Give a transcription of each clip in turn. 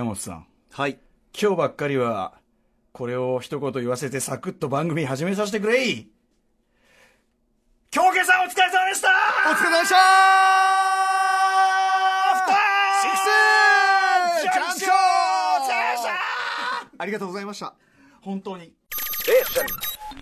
山本さん、はい。今日ばっかりは、これを一言言わせてサクッと番組始めさせてくれい。京家さんお疲れ様でした。お疲れ様でした。ありがとうございました。本当に。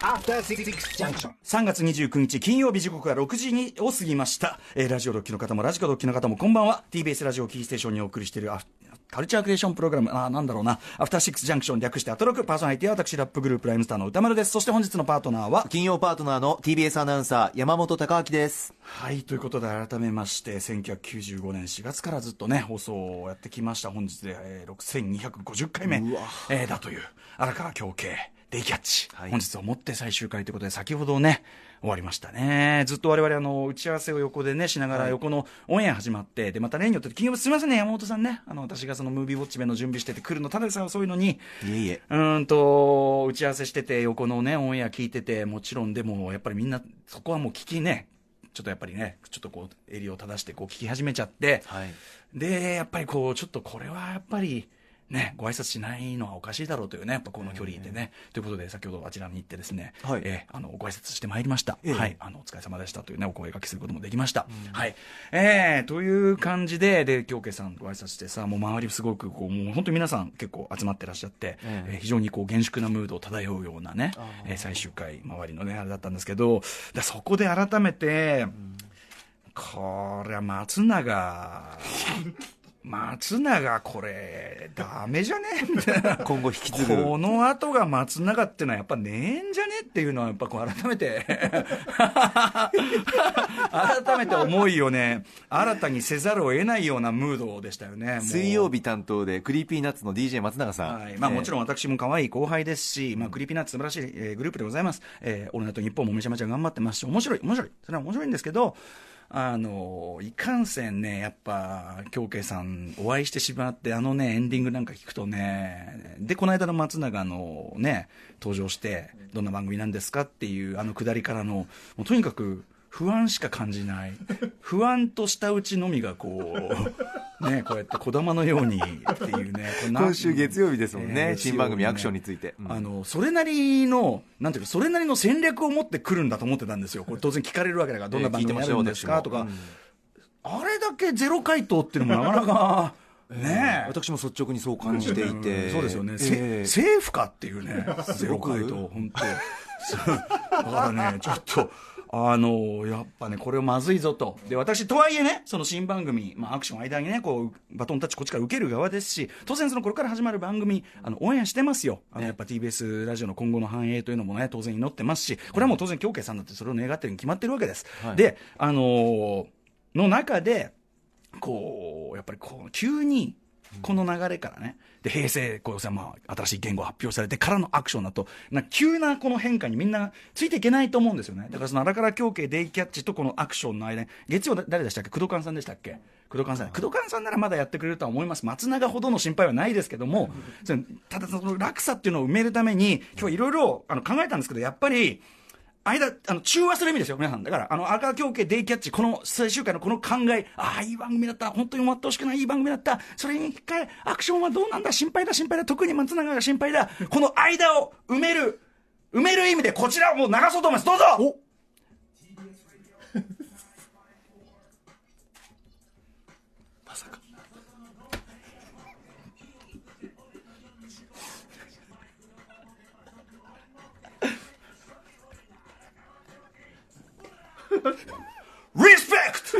After Six Junction. 3月29日金曜日時刻は6時にを過ぎました、えーラジオドッキの方もラジコドッキの方もこんばんは。TBS ラジオキーステーションにお送りしているアフカルチャークリエーションプログラム。あーなんだろうな。アフターシックスジャンクション略してアトロク。パーソナリティは私ラップグループライムスターの歌丸です。そして本日のパートナーは？金曜パートナーの TBS アナウンサー、山本貴明です。はいということで改めまして1995年4月からずっとね放送をやってきました。本日で、えー6250回目。えーだという荒川京慶デイキャッチ、はい。本日をもって最終回ということで先ほどね終わりましたね。ずっと我々あの打ち合わせを横でねしながら横のオンエア始まってでまた例によって金曜日すみませんね山本さんね。あの私がそのムービーウォッチメンの準備してて来るのただでさえ遅いのに。いえいえ。うーんと、打ち合わせしてて、横のね、オンエア聞いてて、もちろんでも、やっぱりみんな、そこはもう聞きね、ちょっとやっぱりね、ちょっとこう、襟を正して、こう聞き始めちゃって、はい。で、やっぱりこう、ちょっとこれはやっぱり、ね、ご挨拶しないのはおかしいだろうというね、やっぱこの距離でね。ということで、先ほどあちらに行ってですね、はいえーあの、ご挨拶してまいりました。ええはい。あの、お疲れ様でしたというね、お声掛けすることもできました。はい。えー、という感じで、で、京家さんご挨拶してさ、もう周りすごく、こう、もう本当に皆さん結構集まってらっしゃって、えええー非常にこう、厳粛なムードを漂うようなねえー最終回、周りのね、あれだったんですけど、だそこで改めて、こりゃ松永、松永これ、ダメじゃね？みたいな。今後引き継ぐ。この後が松永ってのはやっぱねえんじゃねっていうのはやっぱこう改めて 改めて思いをね新たにせざるを得ないようなムードでしたよね水曜日担当で、 Creepy Nuts の DJ 松永さん。はいまあ、もちろん。ん私も可愛い後輩ですし、まあ、 Creepy Nuts 素晴らしい、えーグループでございます。えー、オールナイトニッポンもめちゃめちゃ頑張ってますし、面白い、面白い。それは面白いんですけど、あの、いかんせんね、やっぱ、京慶さんお会いしてしまって、あのね、エンディングなんか聞くとね、で、この間の松永のね、登場して、どんな番組なんですかっていう、あのくだりからの、もうとにかく、不安しか感じない。不安と舌打ちのみがこう、ね、こうやって小玉のようにっていうね。今週月曜日ですもんね。えー新番組アクションについて。うんあの、それなりの、なんていうか、それなりの戦略を持ってくるんだと思ってたんですよ。これ当然聞かれるわけだから、どんな番組やるんですかとか、あれだけゼロ回答っていうのもなかなか、ねえ。私も率直にそう感じていて。そうですよね、せええ政府かっていうね、ゼロ回答、本当、だからね、ちょっと。あのやっぱね、これまずいぞと。で、私、とはいえね、その新番組、まあ、アクション間にね、こう、バトンタッチこっちから受ける側ですし、当然そのこれから始まる番組、あの、応援してますよ。あの、やっぱ TBS ラジオの今後の繁栄というのもね、当然祈ってますし、これはもう当然、京慶さんだってそれを願ってるに決まってるわけです。はいで、あのーの中で、こう、やっぱりこう、急に、この流れからね、で、平成、こう、まあ、新しい言語発表されてからのアクションだと、な急なこの変化にみんなついていけないと思うんですよね。だからその荒川京慶デイキャッチとこのアクションの間に、月曜だ誰でしたっけ？工藤勘さんでしたっけ？工藤勘さん。工藤勘さんならまだやってくれるとは思います。松永ほどの心配はないですけども、そのただその落差っていうのを埋めるために、今日はいろいろあの考えたんですけど、やっぱり、間、あの、中和する意味ですよ、皆さん。だから、あの、赤狂系デイキャッチ、この最終回のこの考え、ああ、いい番組だった、本当に終わってほしくないいい番組だった、それに一回、アクションはどうなんだ、心配だ、心配だ、特に松永が心配だ、この間を埋める、埋める意味で、こちらをもう流そうと思います。どうぞリスペクト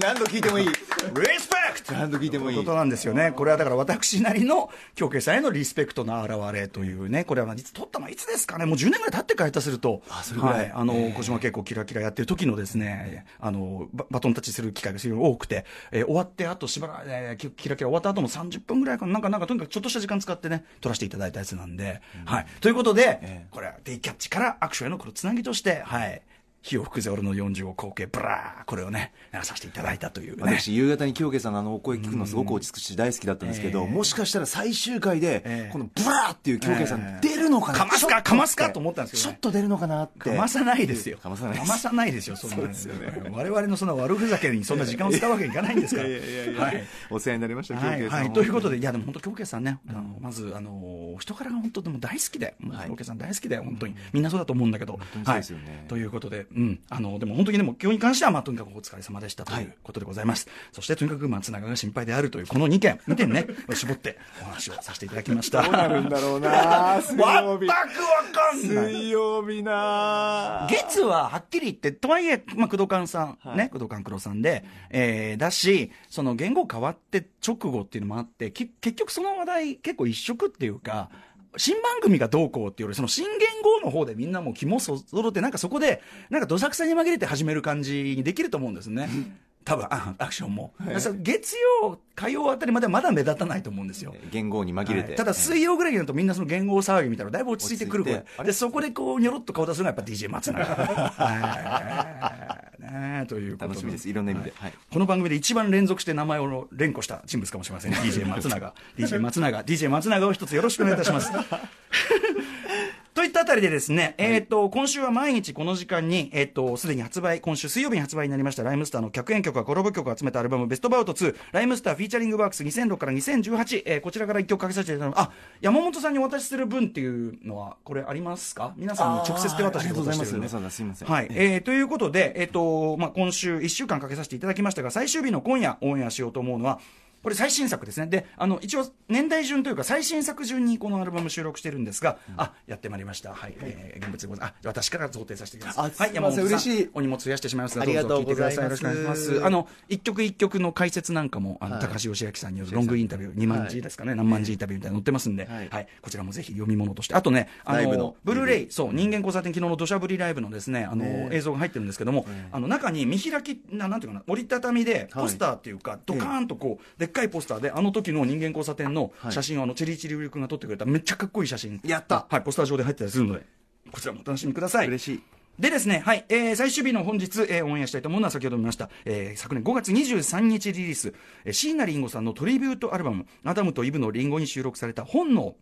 何度聞いてもいい。リスペクト何度聞いてもいい。ことなんですよね。これはだから私なりの京慶さんへのリスペクトの表れというね、これは実撮ったのはいつですかね、もう10年ぐらい経ってから下手すると、あそれぐらいはい、あの、小島慶子キラキラやってる時のですね、あの、ババトンタッチする機会が非常に多くて、えー終わってあとしばらく、えーキキラキラ終わった後も30分ぐらいかな、なんか、なんかとにかくちょっとした時間使ってね、撮らせていただいたやつなんで、はい。ということで、ええこれはデイキャッチからアクションへのこのつなぎとして、はい。火を吹くぜ俺の45口径ブラーこれをね流させていただいたというね。私、夕方に強啓さんのあのお声聞くのすごく落ち着くし大好きだったんですけど、ええ。もしかしたら最終回でええ、このブラーっていう強啓さえんえ出るのかなかますかかますかと思ったんですけどね。ちょっと出るのかなって。かまさないですよ。かまさない。ですかまさないですよ、そんなそうですよね。我々のそんな悪ふざけにそんな時間を使うわけにいかないんですから。いやいやいやはい。お世話になりました、強はい、啓さん。はい、ということで、いや、でも本当、強啓さんね、あのまず、あの人柄が本当、でも大好きで、もうはい。強啓さん大好きで、本当に、みんなそうだと思うんだけど、本当にそうですよね。はい、ということで、うん、あのでも本当にでも、今日に関しては、まあ、とにかくお疲れ様でしたとはいいうことでございます。そして、とにかく松永が心配であるという、この2件、2点ね、絞ってお話をさせていただきました。どうなるんだろうな水全くわ曜日。かんない。水曜日な月ははっきり言って、とはいえ、まあ、工藤勘さん、はいね、工藤勘九郎さんで、えーだし、その言語変わって直後っていうのもあって、き結局その話題結構一色っていうか、新番組がどうこうっていうより、その新元号の方でみんなもう肝そろって、なんかそこで、なんかどさくさに紛れて始める感じにできると思うんですね。多分あアクションも。だから月曜、火曜あたりまではまだ目立たないと思うんですよ。言語に紛れて。はい。ただ水曜ぐらいになるとみんなその言語騒ぎみたいなのだいぶ落ち着いてくる。てでそこでこうにょろっと顔出すのがやっぱ DJ 松永。はい。ねえということ楽しみです。いろんな意味で。はい。この番組で一番連続して名前を連呼した人物かもしれません。DJ 松永。DJ 松永。DJ 松永を一つよろしくお願いいたしますといったあたりでですね、えっ、と、今週は毎日この時間に、えっ、と、すでに発売、今週水曜日に発売になりました、 RHYMESTER の客演曲やコラボ曲を集めたアルバム、ベストバウト2、RHYMESTER Featuring Works 2006から2018、えーこちらから一曲かけさせていただきます。あ、山本さんにお渡しする分っていうのは、これありますか？皆さんに直接手渡しで。ありがとうございます。渡してるんすいません。はい。えーということで、えっ、と、まあ、今週1週間かけさせていただきましたが、最終日の今夜オンエアしようと思うのは、これ最新作ですね。で、あの、一応、年代順というか、最新作順にこのアルバム収録してるんですが、あ、やってまいりました。はい。えー、現物でございます。あ、私から贈呈させていただきます。はい、山本さん。嬉しい。お荷物増やしてしまいますがありがとうございます。よろしくお願いします。あの、一曲一曲の解説なんかも、あの、はい高橋義明さんによるロングインタビュー、2万字ですかね、何万字インタビューみたいなの載ってますんで、はい。はい。こちらもぜひ読み物として。あとね、あのの、ブルーレイ、そう、人間交差点昨日の土砂降りライブのですね、あの、ね映像が入ってるんですけども、あの、中に見開き、ななんていうかな、折りたたみで、ポスターっていうか、ドカーンとこう、でっかいポスターで、あの時の人間交差点の写真を、あの、チリチリウリ君が撮ってくれた、めっちゃかっこいい写真。やったはい、ポスター上で入ってたりするので、こちらもお楽しみください。嬉しい。でですね、はい、えー、最終日の本日、えー、オンエアしたいと思うのは先ほど見ました、えー、昨年5月23日リリース、えー、椎名林檎さんのトリビュートアルバム、アダムとイブのリンゴに収録された本の、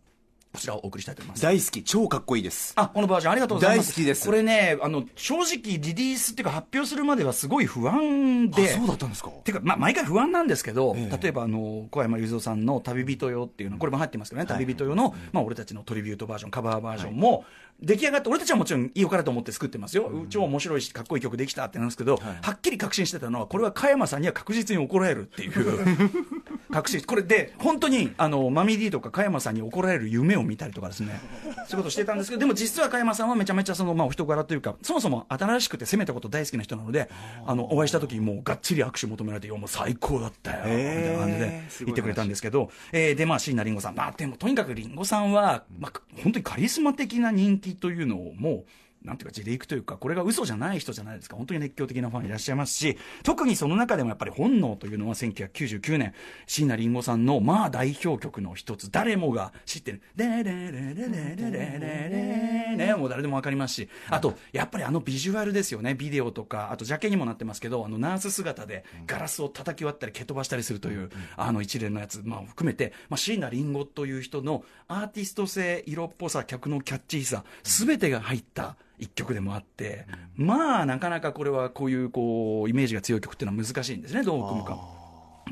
こちらをお送りしたいと思います。大好き、超かっこいいです。あ、このバージョンありがとうございます。大好きですこれね、あの、正直リリースっていうか発表するまではすごい不安で。あそうだったんですか？てか、まあ、毎回不安なんですけど、ええ例えば、あの、小山雄三さんの旅人よっていうの、これも入ってますけどね、はい旅人よの、まあ、俺たちのトリビュートバージョン、カバーバージョンも、出来上がって、俺たちはもちろんいいよからと思って作ってますよ。超面白いし、かっこいい曲できたってなんですけど、はっきり確信してたのは、これは加山さんには確実に怒られるっていう。確信。これで、本当に、あの、マミディとか加山さんに怒られる夢を見たりとかですね、そういうことをしてたんですけど、でも実は加山さんはめちゃめちゃその、まあ、お人柄というか、そもそも新しくて攻めたこと大好きな人なので、あの、お会いした時にもうがっちり握手求められて、いやもう最高だったよ、みたいな感じで言ってくれたんですけど、えーで、まあ、椎名林檎さん。まあ、でも、とにかく林檎さんは、まあ、本当にカリスマ的な人気というのを、もう、なんていうか、自力というか、これが嘘じゃない人じゃないですか。本当に熱狂的なファンいらっしゃいますし、特にその中でもやっぱり本能というのは1999年、椎名林檎さんの、まあ代表曲の一つ、誰もが知ってる。でれれれれれれれね、もう誰でもわかりますし、あと、やっぱりあのビジュアルですよね。ビデオとか、あとジャケにもなってますけど、あのナース姿でガラスを叩き割ったり蹴飛ばしたりするという、あの一連のやつ、まあ含めて、まあ椎名林檎という人のアーティスト性、色っぽさ、客のキャッチーさ、すべてが入った、一曲でもあって、まあ、なかなかこれはこういう、こう、イメージが強い曲っていうのは難しいんですね、どう組むか。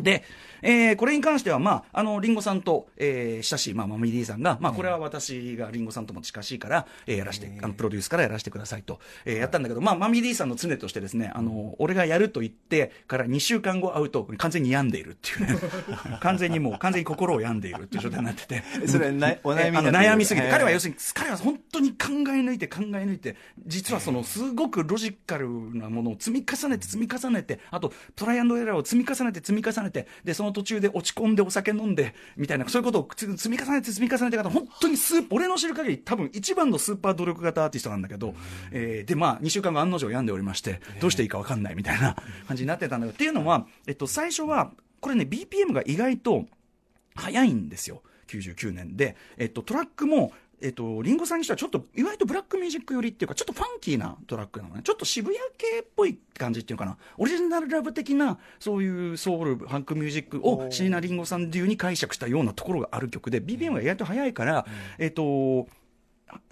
で、えーこれに関しては、まあ、あの、リンゴさんと、えー親しい、まあ、マミディさんが、まあ、これは私がリンゴさんとも近しいから、えーやらして、あの、プロデュースからやらせてくださいと、えーやったんだけど、まあ、マミディさんの常としてですね、あの、俺がやると言ってから2週間後会うと、完全に病んでいるっていうね、完全にもう、完全に心を病んでいるっていう状態になってて。それなお悩みになってる。あの悩みすぎて、彼は要するに、彼は本当に考え抜いて考え抜いて、実はそのすごくロジカルなものを積み重ねて積み重ねて、あとトライアンドエラーを積み重ねて積み重ねて、で、その途中で落ち込んでお酒飲んで、みたいな、そういうことをつ積み重ねて積み重ねて方、本当にスー俺の知る限り多分一番のスーパー努力型アーティストなんだけど、えーで、まあ、2週間後案の定病んでおりまして、どうしていいか分かんないみたいな感じになってたんだけど、っていうのは、えっと、最初は、これね、BPM が意外と、早いんですよ。99年で、えっと、トラックもえっと、林檎さんにしてはちょっと、意外とブラックミュージック寄りっていうか、ちょっとファンキーなトラックなのね。ちょっと渋谷系っぽい感じっていうかな。 ORIGINAL LOVE 的な、そういうソウル、ファンクミュージックを椎名林檎さん流に解釈したようなところがある曲で、BPM が意外と速いから、えっと、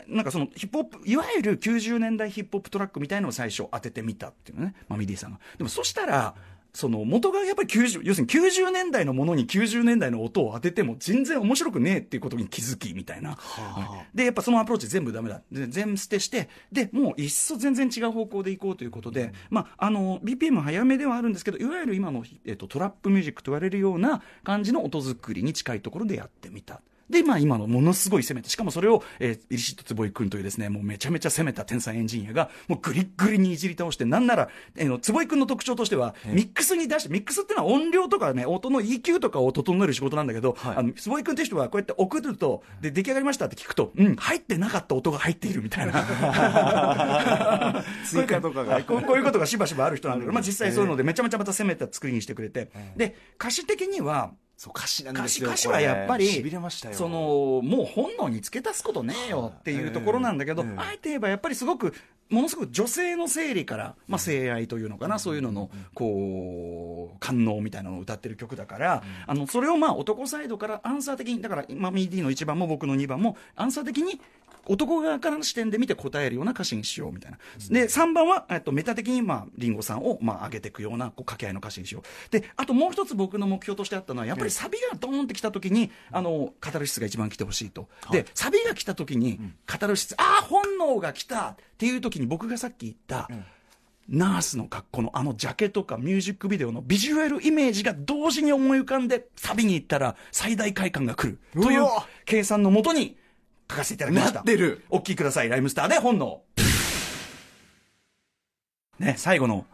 なんかそのヒップホップ、いわゆる90年代ヒップホップトラックみたいのを最初当ててみたっていうのね、まあ、 Mummy-D さんが。でもそしたら、その元がやっぱり90、要するに90年代のものに90年代の音を当てても全然面白くねえっていうことに気づきみたいな。はいで、やっぱそのアプローチ全部ダメだ。で全捨てして、で、もういっそ全然違う方向で行こうということで、まあ、あの、BPM 早めではあるんですけど、いわゆる今の、えっと、トラップミュージックと言われるような感じの音作りに近いところでやってみた。で、まあ今のものすごい攻めて、しかもそれを、えー、イリシット坪井君というですね、もうめちゃめちゃ攻めた天才エンジニアが、もうグリッグリにいじり倒して、なんなら、えーの、坪井君の特徴としては、ミックスに出して、ミックスっていうのは音量とかね、音の EQ とかを整える仕事なんだけど、あの、坪井君って人はこうやって送ると、で、出来上がりましたって聞くと、うん、入ってなかった音が入っているみたいな。追加とかが。はいこうこういうことがしばしばある人なんだけど、まあ実際そういうので、めちゃめちゃまた攻めた作りにしてくれて、で、歌詞的には、そう歌詞なん歌ですよ詞歌詞はやっぱり、しびれましたよそのもう本能に付け足すことねえよっていうところなんだけど、ええあえて言えばやっぱりすごく、ものすごく女性の生理から、まあ、性愛というのかな、そういうののこう官能みたいなのを歌ってる曲だから、あのそれをまあ男サイドからアンサー的に、だから、まあ、 Mummy-D の1番も僕の2番も、アンサー的に男側からの視点で見て答えるような歌詞にしようみたいな。で、3番は、えっと、メタ的に、まあ、林檎さんを、まあ、上げていくような、こう、掛け合いの歌詞にしよう。で、あともう一つ僕の目標としてあったのは、やっぱりサビがドーンってきた時に、あの、カタルシスが一番来てほしいと。で、サビが来た時に、カタルシス、ああ、本能が来たっていう時に僕がさっき言った、ナースの格好のあのジャケとかミュージックビデオのビジュアルイメージが同時に思い浮かんでサビに行ったら最大快感が来るという計算のもとに書かせていただきました。なってるお聞きください。ライムスターで本能。ね、最後の、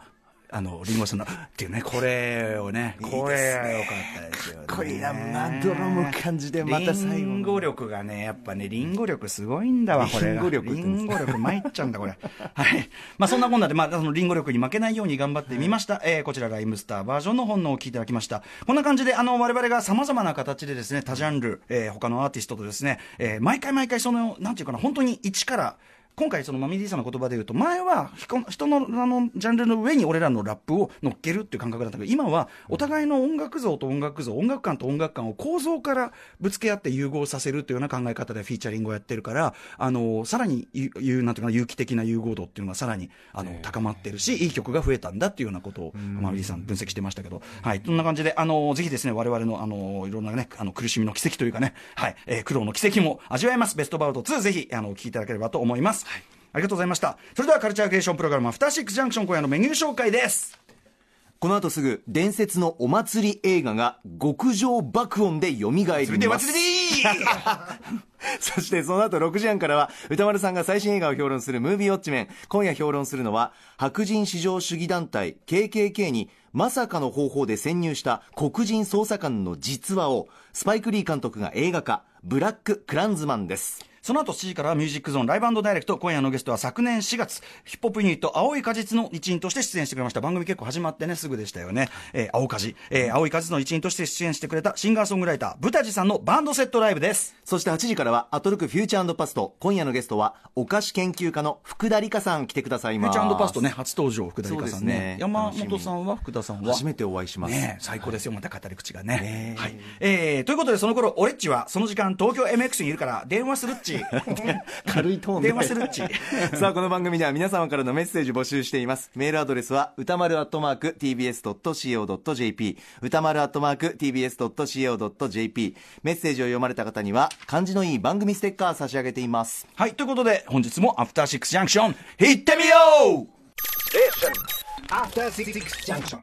あの、リンゴさんの、っていうね、これをね、これが良かったですよね。かっこいいなまどろむ感じでまた最後のリンゴ力がね、やっぱね、リンゴ力すごいんだわ、これが。リンゴ力リンゴ力参っちゃうんだ、これ。はい。まあそんなこんなで、まあそのリンゴ力に負けないように頑張ってみました。えーこちらライムスターバージョンの本能を聞いていただきました。こんな感じで、あの、我々が様々な形でですね、多ジャンル、えー他のアーティストとですね、えー毎回毎回その、なんていうかな、本当に一から、今回そのマミディさんの言葉で言うと前は人人のあのジャンルの上に俺らのラップを乗っけるっていう感覚だったけど今はお互いの音楽像と音楽像音楽感と音楽感を構造からぶつけ合って融合させるというような考え方でフィーチャリングをやってるからあのさらにゆゆなんていうかな有機的な融合度っていうのがさらにあの高まってるしいい曲が増えたんだっていうようなことをマミディさん分析してましたけど。はい。そんな感じであのぜひですね我々のあのいろんなねあの苦しみの奇跡というかねはい、えー苦労の奇跡も味わえます。ベストバウト2ぜひあのお聞きいただければと思います。ありがとうございました。それではカルチャークリエーションプログラム、アフターシックスジャンクション今夜のメニュー紹介です。この後すぐ伝説のお祭り映画が極上爆音で蘇ります。そ してその後6時半からは歌丸さんが最新映画を評論するムービーウォッチメン。今夜評論するのは白人至上主義団体 KKK にまさかの方法で潜入した黒人捜査官の実話をスパイク・リー監督が映画化ブラック・クランズマンですその後7時からはミュージックゾーンライブダイレクト。今夜のゲストは昨年4月、ヒップホップユニット、青い果実の一員として出演してくれました。番組結構始まってね、すぐでしたよね。えー青果実。えー青い果実の一員として出演してくれたシンガーソングライター、ブタジさんのバンドセットライブです。そして8時からはアトロクフューチャーパスト今夜のゲストはお菓子研究家の福田理香さん来てくださいますフューチャーパストね、初登場、福田理香さんねね。山本さんは、福田さんは？初めてお会いしますねえ最高ですよ、また語り口がね。ねえはい。えー、ということで、その頃、オレッチは、その時間、東京 MX にいるから、電話するっち。軽いトーンで。電話するっち。さあこの番組では皆様からのメッセージ募集しています。メールアドレスは歌丸アットマーク TBS.CO.JP 歌丸アットマーク TBS.CO.JP メッセージを読まれた方には漢字のいい番組ステッカー差し上げています。はい、ということで、本日もアフターシックスジャンクション、行ってみよう! After Six Junction.